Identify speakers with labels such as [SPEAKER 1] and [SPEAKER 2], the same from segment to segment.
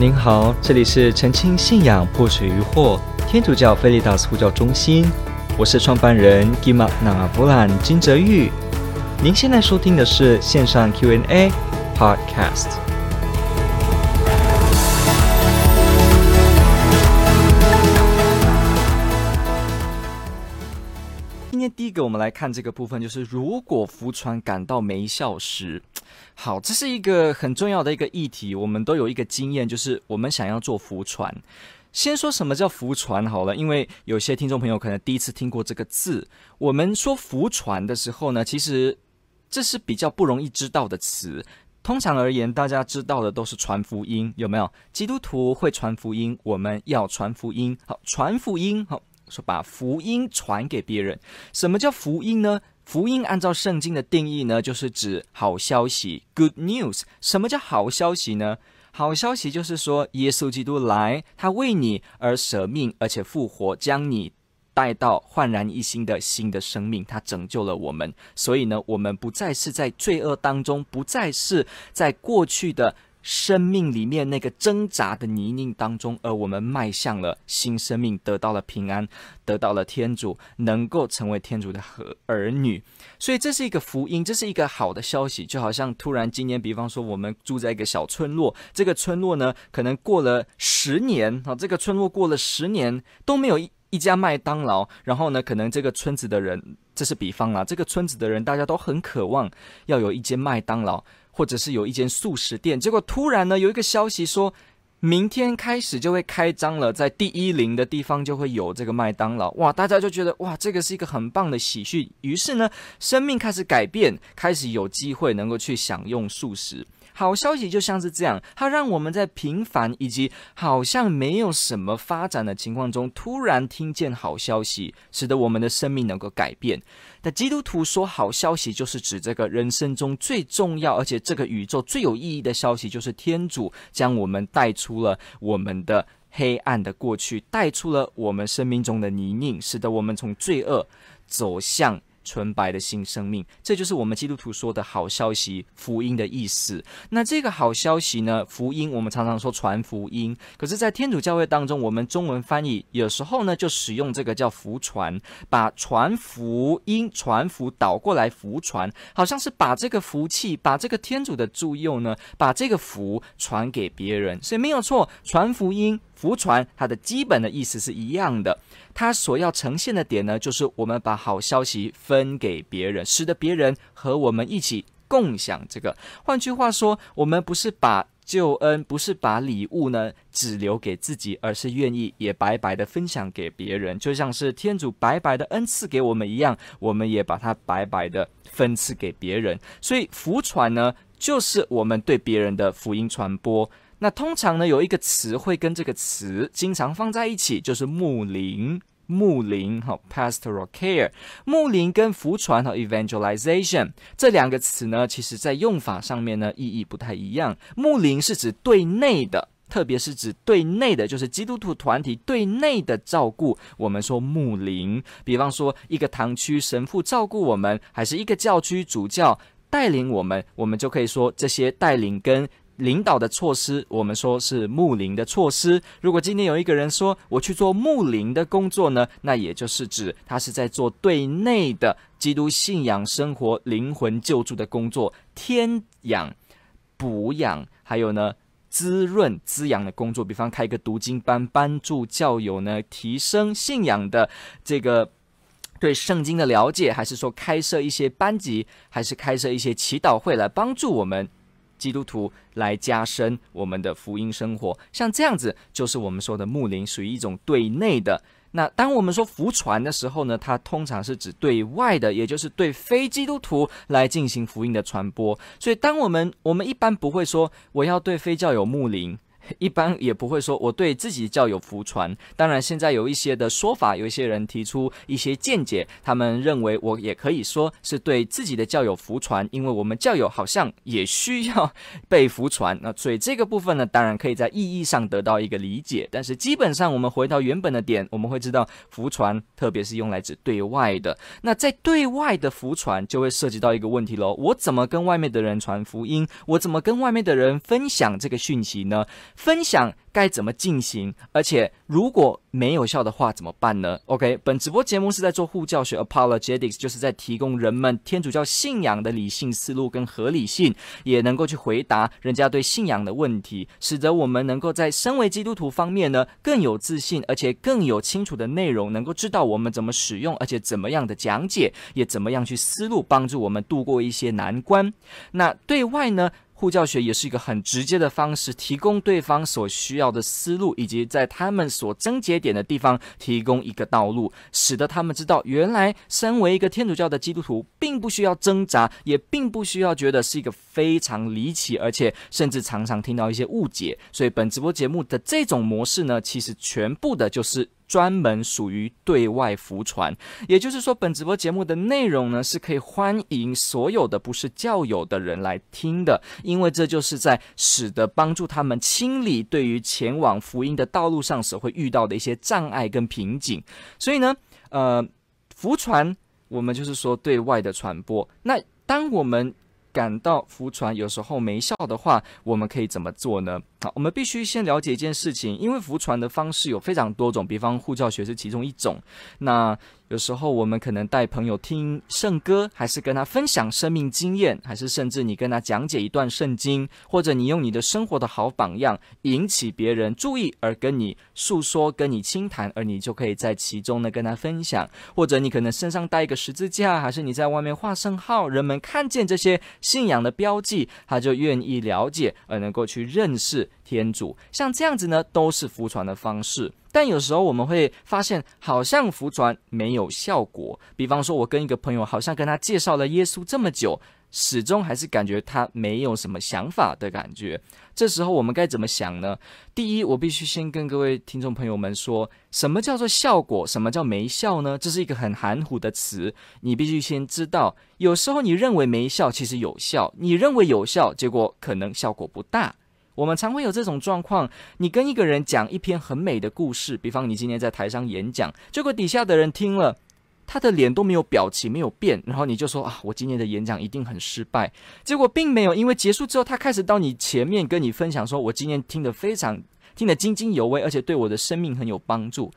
[SPEAKER 1] 您好，这里是澄清信仰破除疑惑天主教菲利达斯呼叫中心，我是创办人吉玛纳布兰金哲昱。您现在收听的是线上 Q&A Podcast。今天第一个，我们来看这个部分，就是如果福传感到没效时。好，这是一个很重要的一个议题。我们都有一个经验，就是我们想要做福传。先说什么叫福传好了，因为有些听众朋友可能第一次听过这个字。我们说福传的时候呢，其实这是比较不容易知道的词。通常而言，大家知道的都是传福音，有没有？基督徒会传福音，我们要传福音。好，传福音，好，说把福音传给别人。什么叫福音呢？福音按照圣经的定义呢，就是指好消息 （good news）。什么叫好消息呢？好消息就是说，耶稣基督来，他为你而舍命，而且复活，将你带到焕然一新的新的生命。他拯救了我们，所以呢，我们不再是在罪恶当中，不再是在过去的。生命里面那个挣扎的泥泞当中，而我们迈向了新生命，得到了平安，得到了天主，能够成为天主的和儿女。所以这是一个福音，这是一个好的消息。就好像突然今年，比方说我们住在一个小村落，这个村落呢，可能过了十年啊，这个村落过了十年都没有一一家麦当劳。然后呢，可能这个村子的人，这是比方啦，这个村子的人大家都很渴望要有一间麦当劳。或者是有一间素食店，结果突然呢，有一个消息说，明天开始就会开张了，在第一零的地方就会有这个麦当劳。哇，大家就觉得哇，这个是一个很棒的喜讯。于是呢，生命开始改变，开始有机会能够去享用素食。好消息就像是这样，它让我们在平凡以及好像没有什么发展的情况中，突然听见好消息，使得我们的生命能够改变。那基督徒说好消息，就是指这个人生中最重要，而且这个宇宙最有意义的消息，就是天主将我们带出了我们的黑暗的过去，带出了我们生命中的泥泞，使得我们从罪恶走向。纯白的新生命，这就是我们基督徒说的好消息，福音的意思。那这个好消息呢？福音我们常常说传福音，可是，在天主教会当中，我们中文翻译有时候呢就使用这个叫福传，把传福音、传福倒过来福传，好像是把这个福气、把这个天主的助佑呢，把这个福传给别人。所以没有错，传福音。福传它的基本的意思是一样的，它所要呈现的点呢，就是我们把好消息分给别人，使得别人和我们一起共享这个。换句话说，我们不是把救恩，不是把礼物呢只留给自己，而是愿意也白白的分享给别人，就像是天主白白的恩赐给我们一样，我们也把它白白的分赐给别人。所以福传呢，就是我们对别人的福音传播。那通常呢，有一个词会跟这个词经常放在一起，就是牧灵、牧灵哈，pastoral care。牧灵跟福传和 evangelization 这两个词呢，其实在用法上面呢，意义不太一样。牧灵是指对内的，特别是指对内的，就是基督徒团体对内的照顾。我们说牧灵，比方说一个堂区神父照顾我们，还是一个教区主教带领我们，我们就可以说这些带领跟。领导的措施，我们说是牧灵的措施。如果今天有一个人说我去做牧灵的工作呢，那也就是指他是在做对内的基督信仰生活、灵魂救助的工作，天养、补养，还有呢滋润、滋养的工作。比方开一个读经班，帮助教友呢提升信仰的这个对圣经的了解，还是说开设一些班级，还是开设一些祈祷会来帮助我们。基督徒来加深我们的福音生活，像这样子就是我们说的牧灵，属于一种对内的。那当我们说福传的时候呢，它通常是指对外的，也就是对非基督徒来进行福音的传播。所以，当我们我们一般不会说我要对非教友牧灵。一般也不会说我对自己教友福传。当然，现在有一些的说法，有一些人提出一些见解，他们认为我也可以说是对自己的教友福传，因为我们教友好像也需要 被福传。那所以这个部分呢，当然可以在意义上得到一个理解。但是基本上，我们回到原本的点，我们会知道福传特别是用来指对外的。那在对外的福传，就会涉及到一个问题喽：我怎么跟外面的人传福音？我怎么跟外面的人分享这个讯息呢？分享该怎么进行，而且如果没有效的话怎么办呢？OK，本直播节目是在做护教学 （Apologetics），就是在提供人们天主教信仰的理性思路跟合理性，也能够去回答人家对信仰的问题，使得我们能够在身为基督徒方面呢更有自信，而且更有清楚的内容，能够知道我们怎么使用，而且怎么样的讲解，也怎么样去思路，帮助我们度过一些难关。那对外呢？护教学也是一个很直接的方式，提供对方所需要的思路，以及在他们所症结点的地方提供一个道路，使得他们知道，原来身为一个天主教的基督徒，并不需要挣扎，也并不需要觉得是一个非常离奇，而且甚至常常听到一些误解。所以，本直播节目的这种模式呢，其实全部的就是。专门属于对外福传，也就是说，本直播节目的内容呢，是可以欢迎所有的不是教友的人来听的，因为这就是在使得帮助他们清理对于前往福音的道路上所会遇到的一些障碍跟瓶颈。所以呢，呃，福传我们就是说对外的传播。那当我们感到福传有时候没效的话，我们可以怎么做呢？好，我们必须先了解一件事情，因为福传的方式有非常多种，比方护教学是其中一种。那有时候我们可能带朋友听圣歌，还是跟他分享生命经验，还是甚至你跟他讲解一段圣经，或者你用你的生活的好榜样引起别人注意，而跟你诉说、跟你倾谈，而你就可以在其中呢跟他分享。或者你可能身上带一个十字架，还是你在外面画圣号，人们看见这些信仰的标记，他就愿意了解，而能够去认识天主。像这样子呢，都是福传的方式。但有时候我们会发现，好像福传没有效果。比方说，我跟一个朋友，好像跟他介绍了耶稣这么久，始终还是感觉他没有什么想法的感觉。这时候我们该怎么想呢？第一，我必须先跟各位听众朋友们说，什么叫做效果？什么叫没效呢？这是一个很含糊的词。你必须先知道，有时候你认为没效，其实有效；你认为有效，结果可能效果不大。我们常会有这种状况，你跟一个人讲一篇很美的故事，比方你今天在台上演讲，结果底下的人听了，他的脸都没有表情，没有变，然后你就说啊，我今天的演讲一定很失败。结果并没有，因为结束之后，他开始到你前面跟你分享说，我今天听得非常听得津津有味，而且对我的生命很有帮助。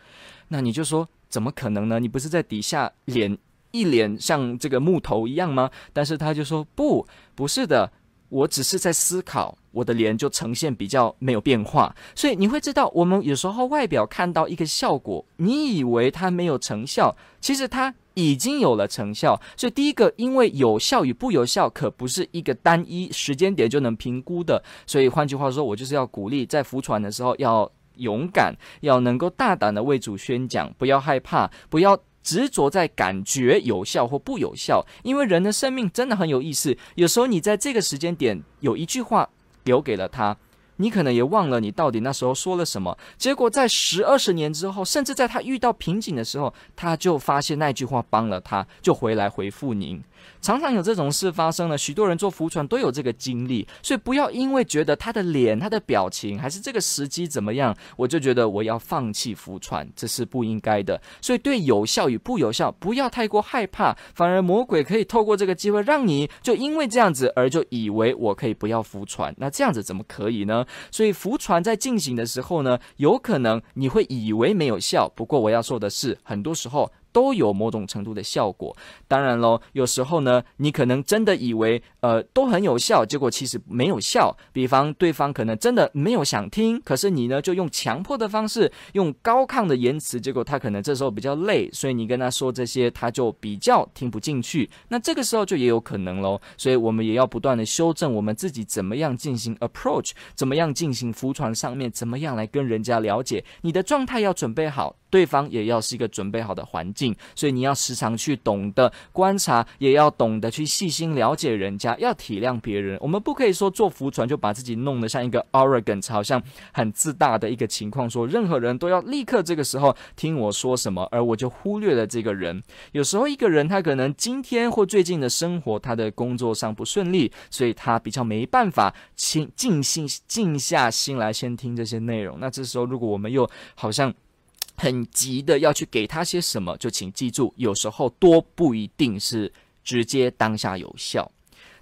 [SPEAKER 1] 那你就说，怎么可能呢？你不是在底下脸一脸像这个木头一样吗？但是他就说，不，不是的。我只是在思考，我的脸就呈现比较没有变化，所以你会知道，我们有时候外表看到一个效果，你以为它没有成效，其实它已经有了成效。所以第一个，因为有效与不有效，可不是一个单一时间点就能评估的。所以换句话说，我就是要鼓励，在福传的时候要勇敢，要能够大胆的为主宣讲，不要害怕，不要。执着在感觉有效或不有效，因为人的生命真的很有意思。有时候你在这个时间点有一句话留给了他。你可能也忘了你到底那时候说了什么，结果在十二十年之后，甚至在他遇到瓶颈的时候，他就发现那句话帮了他，就回来回复您。常常有这种事发生了，许多人做浮传都有这个经历，所以不要因为觉得他的脸、他的表情还是这个时机怎么样，我就觉得我要放弃浮传，这是不应该的。所以对有效与不有效，不要太过害怕，反而魔鬼可以透过这个机会让你就因为这样子而就以为我可以不要浮传，那这样子怎么可以呢？所以浮传在进行的时候呢，有可能你会以为没有效。不过我要说的是，很多时候。都有某种程度的效果，当然喽，有时候呢，你可能真的以为，呃，都很有效，结果其实没有效。比方对方可能真的没有想听，可是你呢，就用强迫的方式，用高亢的言辞，结果他可能这时候比较累，所以你跟他说这些，他就比较听不进去。那这个时候就也有可能喽，所以我们也要不断的修正我们自己怎么样进行 approach，怎么样进行福传上面，怎么样来跟人家了解，你的状态要准备好。对方也要是一个准备好的环境，所以你要时常去懂得观察，也要懂得去细心了解人家，要体谅别人。我们不可以说做浮船就把自己弄得像一个 arrogant，好像很自大的一个情况，说任何人都要立刻这个时候听我说什么，而我就忽略了这个人。有时候一个人他可能今天或最近的生活，他的工作上不顺利，所以他比较没办法静静心静下心来先听这些内容。那这时候如果我们又好像。很急的要去给他些什么，就请记住，有时候多不一定是直接当下有效。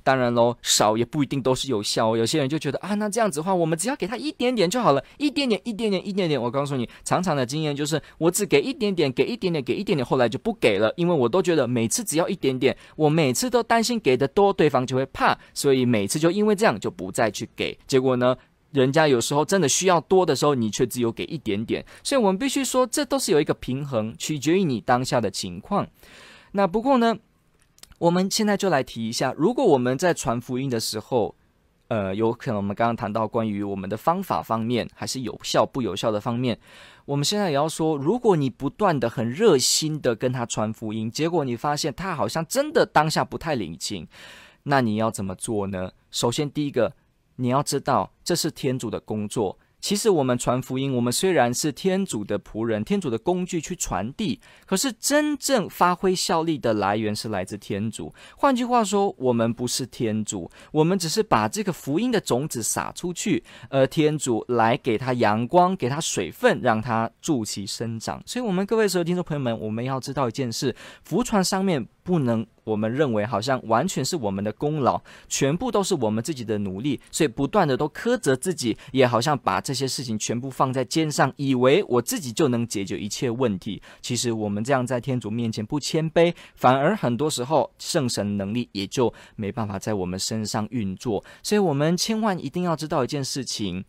[SPEAKER 1] 当然喽，少也不一定都是有效。有些人就觉得啊，那这样子的话，我们只要给他一点点就好了，一点点，一点点，一点点。我告诉你，常常的经验就是，我只给一点点，给一点点，给一点点，后来就不给了，因为我都觉得每次只要一点点，我每次都担心给的多，对方就会怕，所以每次就因为这样就不再去给。结果呢，人家有时候真的需要多的时候，你却只有给一点点。所以我们必须说，这都是有一个平衡，取决于你当下的情况。那不过呢，我们现在就来提一下，如果我们在传福音的时候，呃，有可能我们刚刚谈到关于我们的方法方面，还是有效不有效的方面，我们现在也要说，如果你不断的很热心的跟他传福音，结果你发现他好像真的当下不太领情，那你要怎么做呢？首先，第一个，你要知道这是天主的工作。其实我们传福音，我们虽然是天主的仆人，天主的工具去传递，可是真正发挥效力的来源是来自天主。换句话说，我们不是天主，我们只是把这个福音的种子撒出去，而天主来给它阳光，给它水分，让它助其生长。所以，我们各位所有听众朋友们，我们要知道一件事：福传上面。不能，我们认为好像完全是我们的功劳，全部都是我们自己的努力，所以不断的都苛责自己，也好像把这些事情全部放在肩上，以为我自己就能解决一切问题。其实我们这样在天主面前不谦卑，反而很多时候圣神能力也就没办法在我们身上运作。所以我们千万一定要知道一件事情，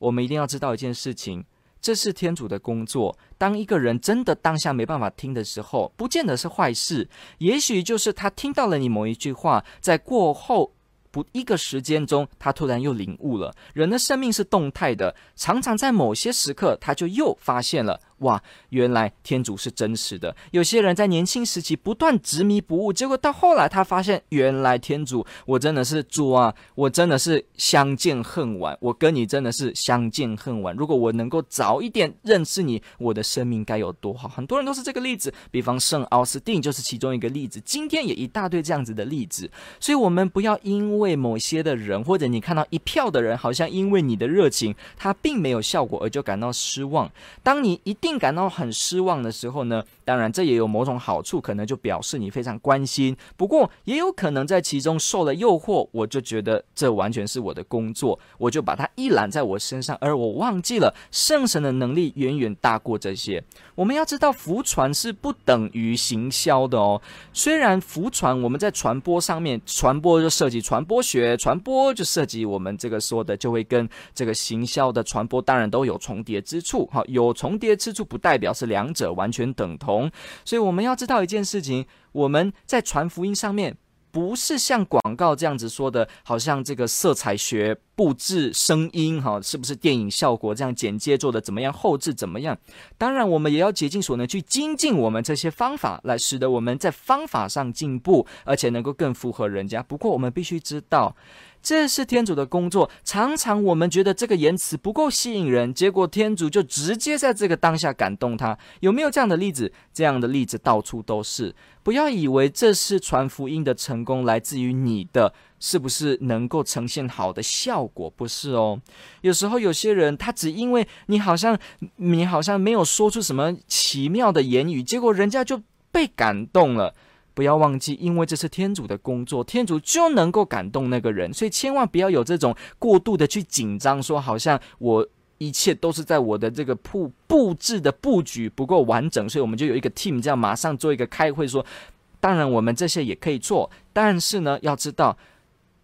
[SPEAKER 1] 我们一定要知道一件事情。这是天主的工作。当一个人真的当下没办法听的时候，不见得是坏事，也许就是他听到了你某一句话，在过后不一个时间中，他突然又领悟了。人的生命是动态的，常常在某些时刻，他就又发现了。哇，原来天主是真实的。有些人在年轻时期不断执迷不悟，结果到后来他发现，原来天主，我真的是主啊，我真的是相见恨晚，我跟你真的是相见恨晚。如果我能够早一点认识你，我的生命该有多好。很多人都是这个例子，比方圣奥斯定就是其中一个例子。今天也一大堆这样子的例子，所以我们不要因为某些的人，或者你看到一票的人，好像因为你的热情，他并没有效果而就感到失望。当你一定。感到很失望的时候呢，当然这也有某种好处，可能就表示你非常关心。不过也有可能在其中受了诱惑，我就觉得这完全是我的工作，我就把它一揽在我身上，而我忘记了圣神的能力远远大过这些。我们要知道，福传是不等于行销的哦。虽然福传我们在传播上面，传播就涉及传播学，传播就涉及我们这个说的，就会跟这个行销的传播当然都有重叠之处。好，有重叠之处。不代表是两者完全等同，所以我们要知道一件事情：我们在传福音上面，不是像广告这样子说的，好像这个色彩学、布置、声音，哈，是不是电影效果这样剪接做的怎么样，后置怎么样？当然，我们也要竭尽所能去精进我们这些方法，来使得我们在方法上进步，而且能够更符合人家。不过，我们必须知道。这是天主的工作。常常我们觉得这个言辞不够吸引人，结果天主就直接在这个当下感动他。有没有这样的例子？这样的例子到处都是。不要以为这是传福音的成功来自于你的是不是能够呈现好的效果，不是哦。有时候有些人他只因为你好像你好像没有说出什么奇妙的言语，结果人家就被感动了。不要忘记，因为这是天主的工作，天主就能够感动那个人，所以千万不要有这种过度的去紧张，说好像我一切都是在我的这个布布置的布局不够完整，所以我们就有一个 team 这样马上做一个开会说，当然我们这些也可以做，但是呢，要知道，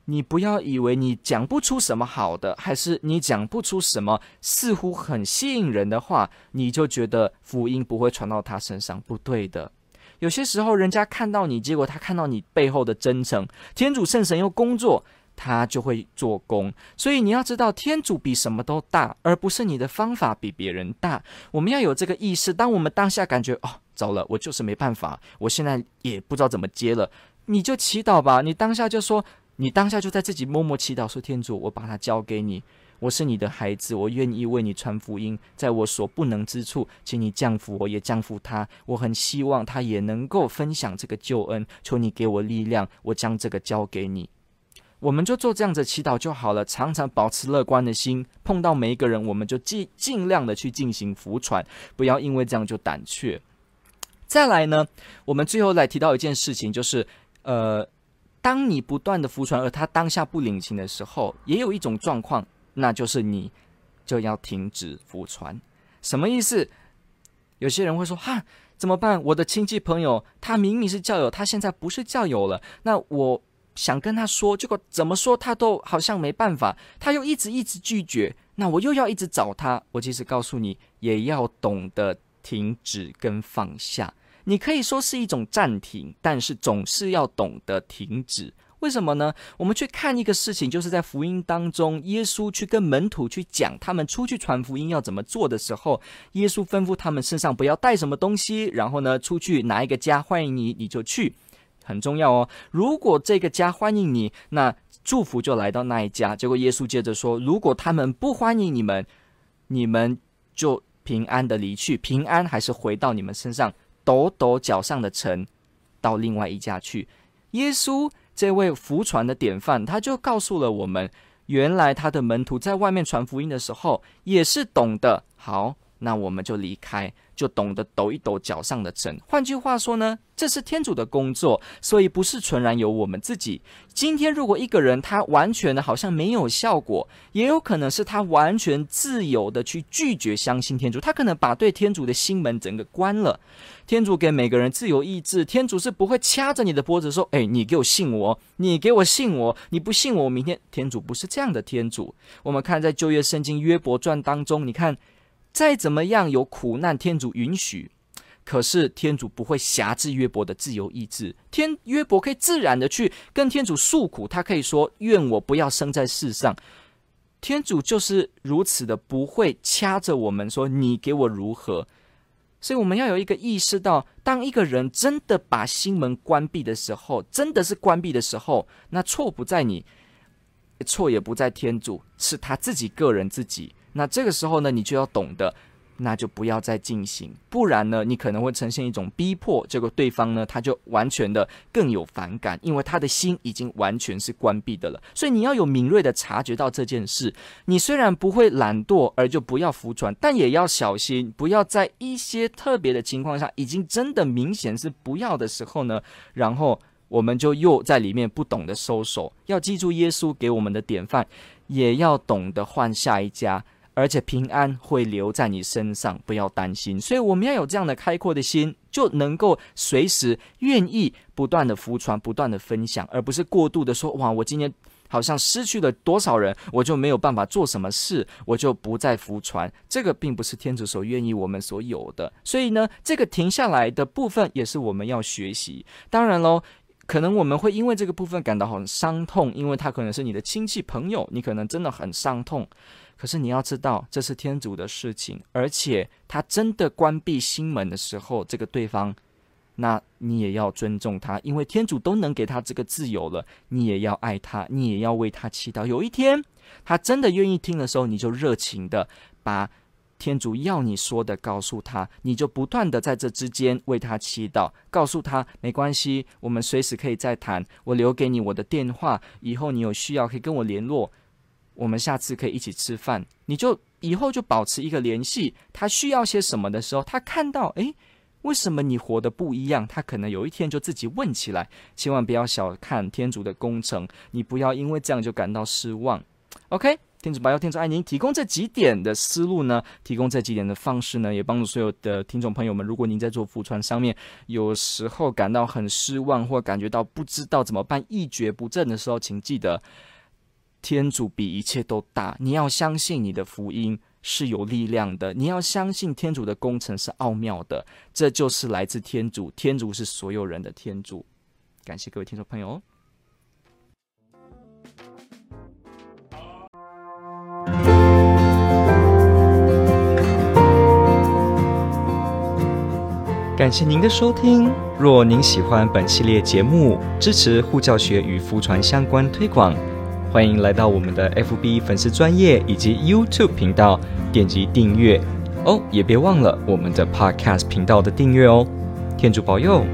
[SPEAKER 1] 你不要以为你讲不出什么好的，还是你讲不出什么似乎很吸引人的话，你就觉得福音不会传到他身上，不对的。有些时候，人家看到你，结果他看到你背后的真诚，天主圣神又工作，他就会做工。所以你要知道，天主比什么都大，而不是你的方法比别人大。我们要有这个意识。当我们当下感觉哦，糟了，我就是没办法，我现在也不知道怎么接了，你就祈祷吧。你当下就说，你当下就在自己默默祈祷，说天主，我把它交给你。我是你的孩子，我愿意为你传福音，在我所不能之处，请你降福我，也降福他。我很希望他也能够分享这个救恩，求你给我力量，我将这个交给你。我们就做这样子祈祷就好了，常常保持乐观的心，碰到每一个人，我们就尽尽量的去进行福传，不要因为这样就胆怯。再来呢，我们最后来提到一件事情，就是呃。当你不断的服传，而他当下不领情的时候，也有一种状况，那就是你就要停止服传。什么意思？有些人会说：“哈，怎么办？我的亲戚朋友，他明明是教友，他现在不是教友了。那我想跟他说，结果怎么说他都好像没办法，他又一直一直拒绝。那我又要一直找他。我其实告诉你，也要懂得停止跟放下。你可以说是一种暂停，但是总是要懂得停止。”为什么呢？我们去看一个事情，就是在福音当中，耶稣去跟门徒去讲他们出去传福音要怎么做的时候，耶稣吩咐他们身上不要带什么东西，然后呢，出去哪一个家欢迎你，你就去，很重要哦。如果这个家欢迎你，那祝福就来到那一家。结果耶稣接着说，如果他们不欢迎你们，你们就平安的离去，平安还是回到你们身上，抖抖脚上的尘，到另外一家去。耶稣。这位福传的典范，他就告诉了我们，原来他的门徒在外面传福音的时候，也是懂的好。那我们就离开，就懂得抖一抖脚上的尘。换句话说呢，这是天主的工作，所以不是纯然由我们自己。今天如果一个人他完全的好像没有效果，也有可能是他完全自由的去拒绝相信天主，他可能把对天主的心门整个关了。天主给每个人自由意志，天主是不会掐着你的脖子说：“哎，你给我信我，你给我信我，你不信我，明天。”天主不是这样的天主。我们看在旧约圣经约伯传当中，你看。再怎么样有苦难，天主允许，可是天主不会挟制约伯的自由意志。天约伯可以自然的去跟天主诉苦，他可以说：“愿我不要生在世上。”天主就是如此的，不会掐着我们说：“你给我如何？”所以我们要有一个意识到，当一个人真的把心门关闭的时候，真的是关闭的时候，那错不在你，错也不在天主，是他自己个人自己。那这个时候呢，你就要懂得，那就不要再进行，不然呢，你可能会呈现一种逼迫，结果对方呢，他就完全的更有反感，因为他的心已经完全是关闭的了。所以你要有敏锐的察觉到这件事。你虽然不会懒惰而就不要服传，但也要小心，不要在一些特别的情况下，已经真的明显是不要的时候呢，然后我们就又在里面不懂得收手。要记住耶稣给我们的典范，也要懂得换下一家。而且平安会留在你身上，不要担心。所以我们要有这样的开阔的心，就能够随时愿意不断的服传，不断的分享，而不是过度的说：哇，我今天好像失去了多少人，我就没有办法做什么事，我就不再服传。这个并不是天主所愿意我们所有的。所以呢，这个停下来的部分也是我们要学习。当然喽，可能我们会因为这个部分感到很伤痛，因为他可能是你的亲戚朋友，你可能真的很伤痛。可是你要知道，这是天主的事情，而且他真的关闭心门的时候，这个对方，那你也要尊重他，因为天主都能给他这个自由了，你也要爱他，你也要为他祈祷。有一天他真的愿意听的时候，你就热情的把天主要你说的告诉他，你就不断的在这之间为他祈祷，告诉他没关系，我们随时可以再谈，我留给你我的电话，以后你有需要可以跟我联络。我们下次可以一起吃饭，你就以后就保持一个联系。他需要些什么的时候，他看到，诶，为什么你活得不一样？他可能有一天就自己问起来。千万不要小看天主的工程，你不要因为这样就感到失望。OK，天主保佑，天主爱您。提供这几点的思路呢，提供这几点的方式呢，也帮助所有的听众朋友们。如果您在做福传上面，有时候感到很失望，或感觉到不知道怎么办，一蹶不振的时候，请记得。天主比一切都大，你要相信你的福音是有力量的，你要相信天主的工程是奥妙的，这就是来自天主，天主是所有人的天主。感谢各位听众朋友。感谢您的收听，若您喜欢本系列节目，支持护教学与福传相关推广。欢迎来到我们的 FB 粉丝专业以及 YouTube 频道，点击订阅哦，也别忘了我们的 Podcast 频道的订阅哦。天主保佑。